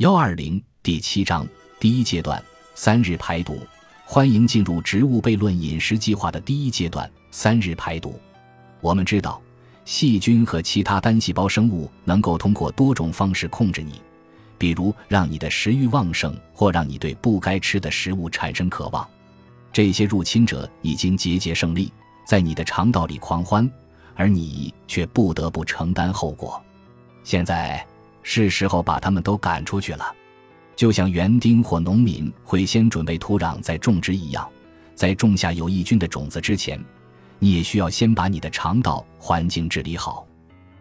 幺二零第七章第一阶段三日排毒，欢迎进入植物悖论饮食计划的第一阶段三日排毒。我们知道，细菌和其他单细胞生物能够通过多种方式控制你，比如让你的食欲旺盛，或让你对不该吃的食物产生渴望。这些入侵者已经节节胜利，在你的肠道里狂欢，而你却不得不承担后果。现在。是时候把他们都赶出去了，就像园丁或农民会先准备土壤再种植一样，在种下有益菌的种子之前，你也需要先把你的肠道环境治理好。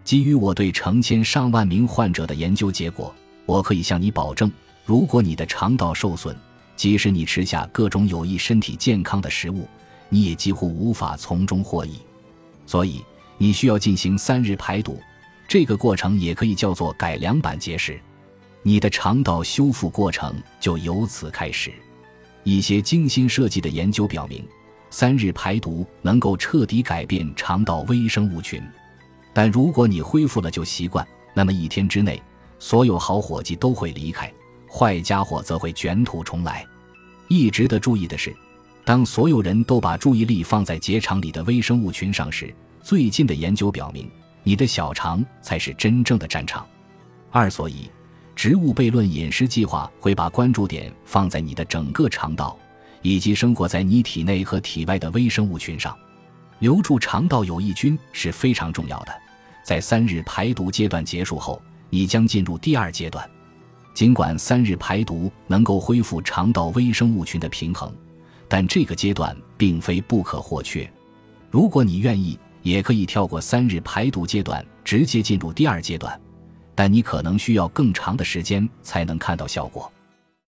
基于我对成千上万名患者的研究结果，我可以向你保证，如果你的肠道受损，即使你吃下各种有益身体健康的食物，你也几乎无法从中获益。所以，你需要进行三日排毒。这个过程也可以叫做改良版节食，你的肠道修复过程就由此开始。一些精心设计的研究表明，三日排毒能够彻底改变肠道微生物群。但如果你恢复了旧习惯，那么一天之内，所有好伙计都会离开，坏家伙则会卷土重来。一值得注意的是，当所有人都把注意力放在结肠里的微生物群上时，最近的研究表明。你的小肠才是真正的战场。二，所以，植物悖论饮食计划会把关注点放在你的整个肠道，以及生活在你体内和体外的微生物群上。留住肠道有益菌是非常重要的。在三日排毒阶段结束后，你将进入第二阶段。尽管三日排毒能够恢复肠道微生物群的平衡，但这个阶段并非不可或缺。如果你愿意。也可以跳过三日排毒阶段，直接进入第二阶段，但你可能需要更长的时间才能看到效果。